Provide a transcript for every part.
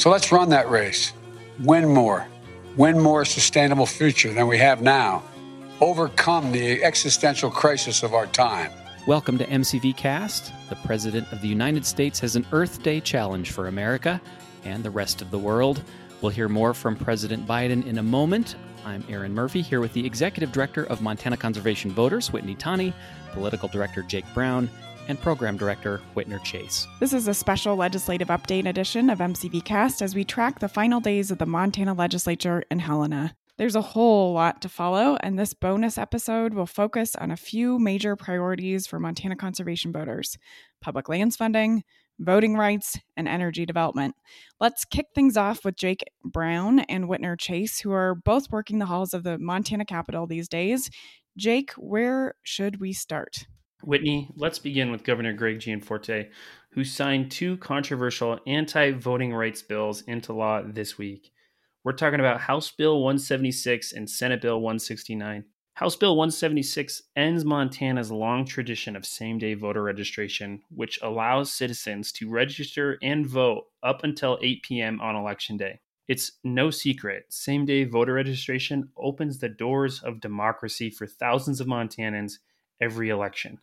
So let's run that race. Win more. Win more sustainable future than we have now. Overcome the existential crisis of our time. Welcome to MCV Cast. The President of the United States has an Earth Day challenge for America and the rest of the world. We'll hear more from President Biden in a moment. I'm Aaron Murphy here with the Executive Director of Montana Conservation Voters, Whitney Tawney, Political Director Jake Brown, and Program Director Whitner Chase. This is a special legislative update edition of MCV Cast as we track the final days of the Montana legislature in Helena. There's a whole lot to follow, and this bonus episode will focus on a few major priorities for Montana conservation voters public lands funding, voting rights, and energy development. Let's kick things off with Jake Brown and Whitner Chase, who are both working the halls of the Montana Capitol these days. Jake, where should we start? Whitney, let's begin with Governor Greg Gianforte, who signed two controversial anti voting rights bills into law this week. We're talking about House Bill 176 and Senate Bill 169. House Bill 176 ends Montana's long tradition of same day voter registration, which allows citizens to register and vote up until 8 p.m. on Election Day. It's no secret, same day voter registration opens the doors of democracy for thousands of Montanans every election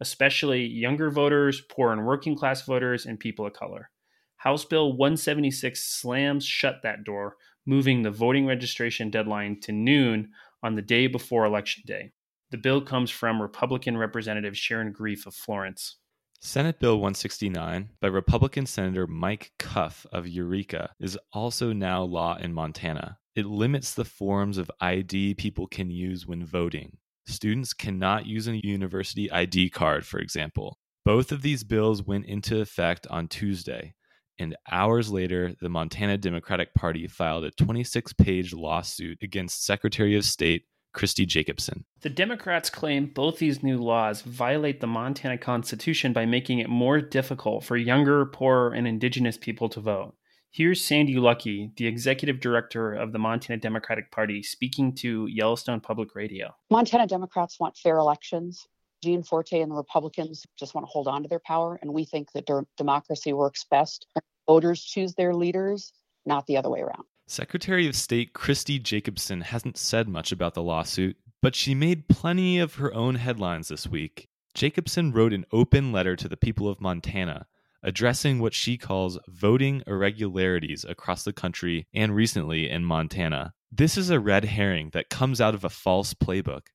especially younger voters, poor and working class voters, and people of color. House Bill 176 slams shut that door, moving the voting registration deadline to noon on the day before Election Day. The bill comes from Republican Representative Sharon Greef of Florence. Senate Bill 169 by Republican Senator Mike Cuffe of Eureka is also now law in Montana. It limits the forms of ID people can use when voting, Students cannot use a university ID card, for example. Both of these bills went into effect on Tuesday, and hours later, the Montana Democratic Party filed a 26 page lawsuit against Secretary of State Christi Jacobsen. The Democrats claim both these new laws violate the Montana Constitution by making it more difficult for younger, poorer, and indigenous people to vote. Here's Sandi Luckey, the executive director of the Montana Democratic Party, speaking to Yellowstone Public Radio. Montana Democrats want fair elections. Gianforte and the Republicans just want to hold on to their power, and we think that der- democracy works best. Voters choose their leaders, not the other way around. Secretary of State Christi Jacobsen hasn't said much about the lawsuit, but she made plenty of her own headlines this week. Jacobsen wrote an open letter to the people of Montana addressing what she calls voting irregularities across the country and recently in Montana. This is a red herring that comes out of a false playbook.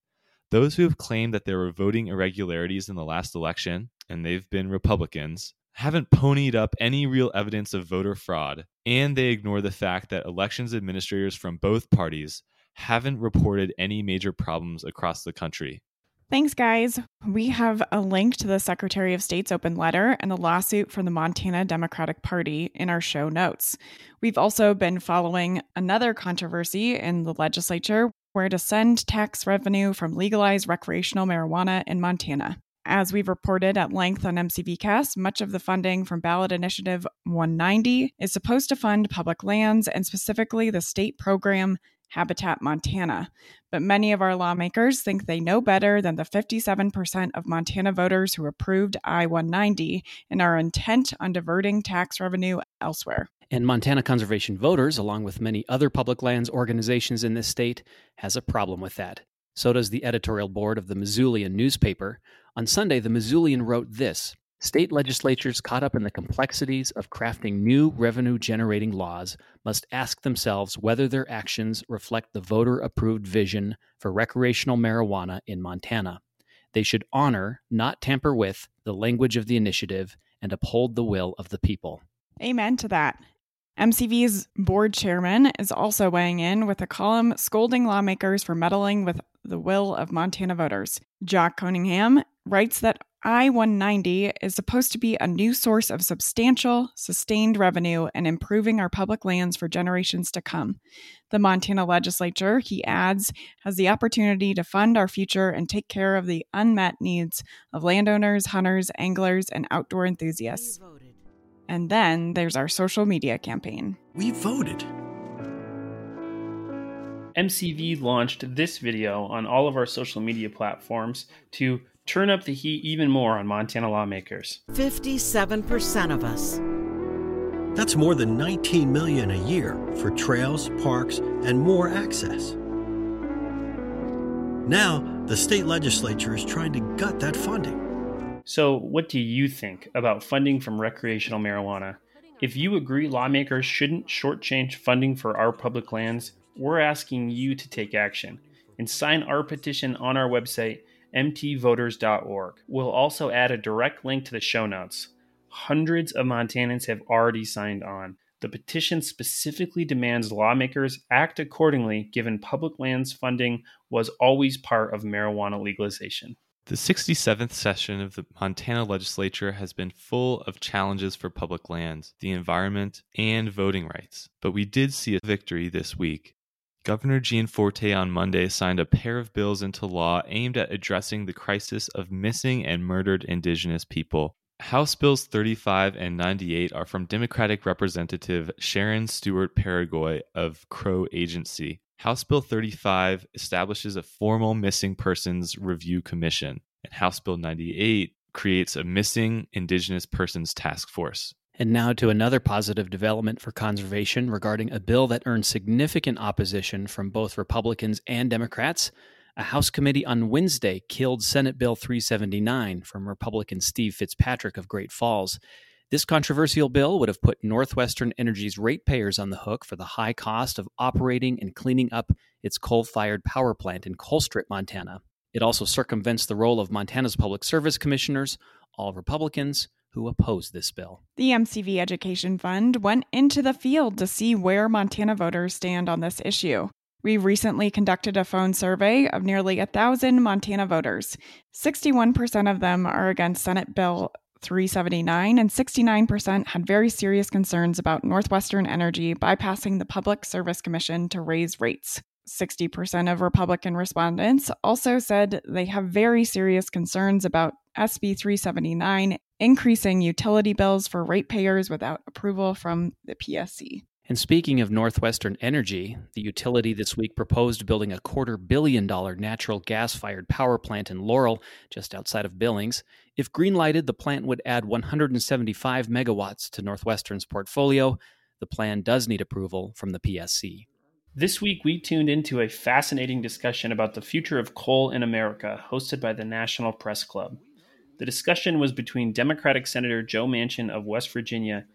Those who have claimed that there were voting irregularities in the last election, and they've been Republicans, haven't ponied up any real evidence of voter fraud, and they ignore the fact that elections administrators from both parties haven't reported any major problems across the country. Thanks, guys. We have a link to the Secretary of State's open letter and the lawsuit from the Montana Democratic Party in our show notes. We've also been following another controversy in the legislature where to send tax revenue from legalized recreational marijuana in Montana. As we've reported at length on MCVcast, much of the funding from Ballot Initiative 190 is supposed to fund public lands and specifically the state program Habitat Montana. But many of our lawmakers think they know better than the 57% of Montana voters who approved I 190 and are intent on diverting tax revenue elsewhere. And Montana conservation voters, along with many other public lands organizations in this state, has a problem with that. So does the editorial board of the Missoulian newspaper. On Sunday, the Missoulian wrote this State legislatures caught up in the complexities of crafting new revenue generating laws must ask themselves whether their actions reflect the voter approved vision for recreational marijuana in Montana. They should honor, not tamper with, the language of the initiative and uphold the will of the people. Amen to that. MCV's board chairman is also weighing in with a column scolding lawmakers for meddling with the will of Montana voters. Jock Cunningham writes that I 190 is supposed to be a new source of substantial, sustained revenue and improving our public lands for generations to come. The Montana legislature, he adds, has the opportunity to fund our future and take care of the unmet needs of landowners, hunters, anglers, and outdoor enthusiasts. And then there's our social media campaign. We voted. MCV launched this video on all of our social media platforms to turn up the heat even more on Montana lawmakers. 57% of us That's more than 19 million a year for trails, parks, and more access. Now, the state legislature is trying to gut that funding. So, what do you think about funding from recreational marijuana? If you agree lawmakers shouldn't shortchange funding for our public lands, we're asking you to take action and sign our petition on our website, mtvoters.org. We'll also add a direct link to the show notes. Hundreds of Montanans have already signed on. The petition specifically demands lawmakers act accordingly given public lands funding was always part of marijuana legalization. The 67th session of the Montana legislature has been full of challenges for public lands, the environment, and voting rights. But we did see a victory this week. Governor Gianforte on Monday signed a pair of bills into law aimed at addressing the crisis of missing and murdered Indigenous people. House Bills 35 and 98 are from Democratic Representative Sharon Stewart Peregoy of Crow Agency. House Bill 35 establishes a formal missing persons review commission, and House Bill 98 creates a missing Indigenous persons task force. And now to another positive development for conservation regarding a bill that earned significant opposition from both Republicans and Democrats. A House committee on Wednesday killed Senate Bill 379 from Republican Steve Fitzpatrick of Great Falls. This controversial bill would have put Northwestern Energy's ratepayers on the hook for the high cost of operating and cleaning up its coal fired power plant in Colstrip, Montana. It also circumvents the role of Montana's public service commissioners, all Republicans, who oppose this bill. The MCV Education Fund went into the field to see where Montana voters stand on this issue. We recently conducted a phone survey of nearly a thousand Montana voters. 61% of them are against Senate Bill 379, and 69% had very serious concerns about Northwestern Energy bypassing the Public Service Commission to raise rates. 60% of Republican respondents also said they have very serious concerns about SB 379 increasing utility bills for ratepayers without approval from the PSC. And speaking of Northwestern Energy, the utility this week proposed building a quarter billion dollar natural gas fired power plant in Laurel, just outside of Billings. If greenlighted, the plant would add 175 megawatts to Northwestern's portfolio. The plan does need approval from the PSC. This week, we tuned into a fascinating discussion about the future of coal in America, hosted by the National Press Club. The discussion was between Democratic Senator Joe Manchin of West Virginia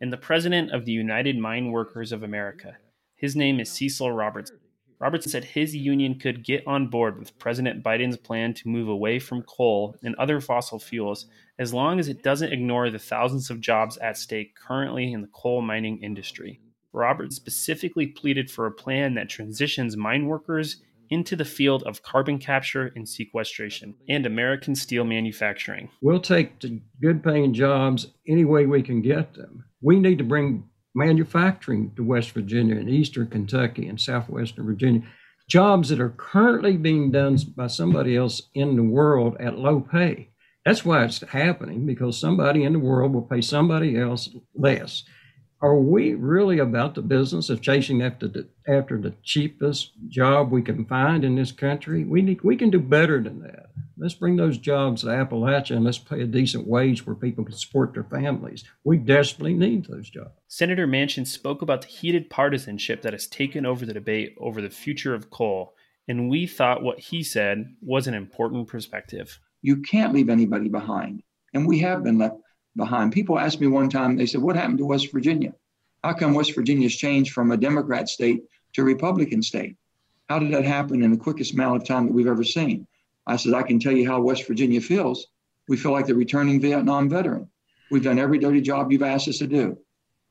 and the president of the United Mine Workers of America. His name is Cecil Robertson. Robertson said his union could get on board with President Biden's plan to move away from coal and other fossil fuels as long as it doesn't ignore the thousands of jobs at stake currently in the coal mining industry. Roberts specifically pleaded for a plan that transitions mine workers into the field of carbon capture and sequestration and American steel manufacturing. We'll take the good paying jobs any way we can get them. We need to bring manufacturing to West Virginia and Eastern Kentucky and Southwestern Virginia. Jobs that are currently being done by somebody else in the world at low pay. That's why it's happening because somebody in the world will pay somebody else less are we really about the business of chasing after the after the cheapest job we can find in this country? We need we can do better than that. Let's bring those jobs to Appalachia and let's pay a decent wage where people can support their families. We desperately need those jobs. Senator Manchin spoke about the heated partisanship that has taken over the debate over the future of coal, and we thought what he said was an important perspective. You can't leave anybody behind, and we have been left behind. People asked me one time, they said, What happened to West Virginia? How come West Virginia's changed from a Democrat state to a Republican state? How did that happen in the quickest amount of time that we've ever seen? I said, I can tell you how West Virginia feels. We feel like the returning Vietnam veteran. We've done every dirty job you've asked us to do.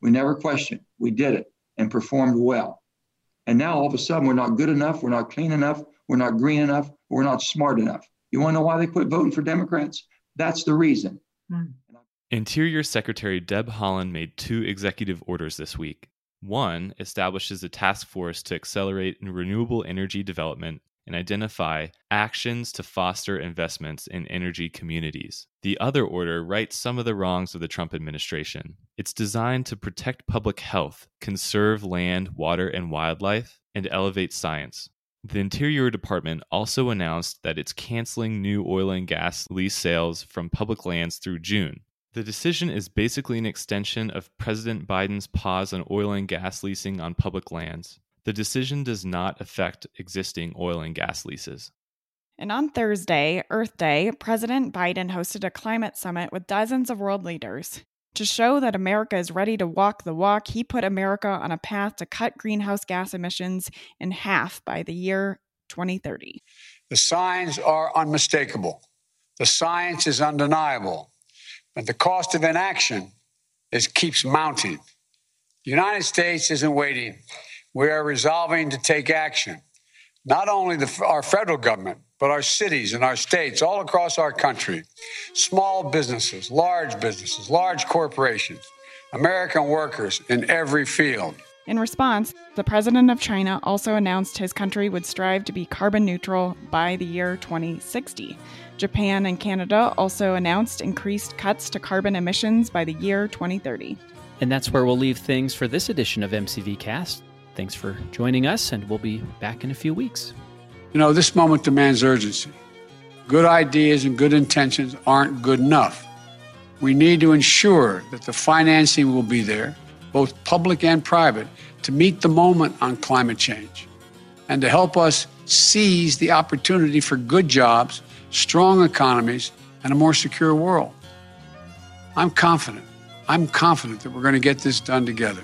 We never questioned. We did it and performed well. And now all of a sudden, we're not good enough, we're not clean enough, we're not green enough, we're not smart enough. You want to know why they quit voting for Democrats? That's the reason. Mm. Interior Secretary Deb Haaland made two executive orders this week. One establishes a task force to accelerate renewable energy development and identify actions to foster investments in energy communities. The other order rights some of the wrongs of the Trump administration. It's designed to protect public health, conserve land, water, and wildlife, and elevate science. The Interior Department also announced that it's canceling new oil and gas lease sales from public lands through June, The decision is basically an extension of President Biden's pause on oil and gas leasing on public lands. The decision does not affect existing oil and gas leases. And on Thursday, Earth Day, President Biden hosted a climate summit with dozens of world leaders. To show that America is ready to walk the walk, he put America on a path to cut greenhouse gas emissions in half by the year 2030. The signs are unmistakable. The science is undeniable. But the cost of inaction is keeps mounting. The United States isn't waiting. We are resolving to take action. Not only the, our federal government, but our cities and our states all across our country, small businesses, large businesses, large corporations, American workers in every field. In response, the president of China also announced his country would strive to be carbon neutral by the year 2060. Japan and Canada also announced increased cuts to carbon emissions by the year 2030. And that's where we'll leave things for this edition of MCV Cast. Thanks for joining us, and we'll be back in a few weeks. You know, this moment demands urgency. Good ideas and good intentions aren't good enough. We need to ensure that the financing will be there, both public and private, to meet the moment on climate change and to help us seize the opportunity for good jobs, strong economies, and a more secure world. I'm confident. I'm confident that we're going to get this done together.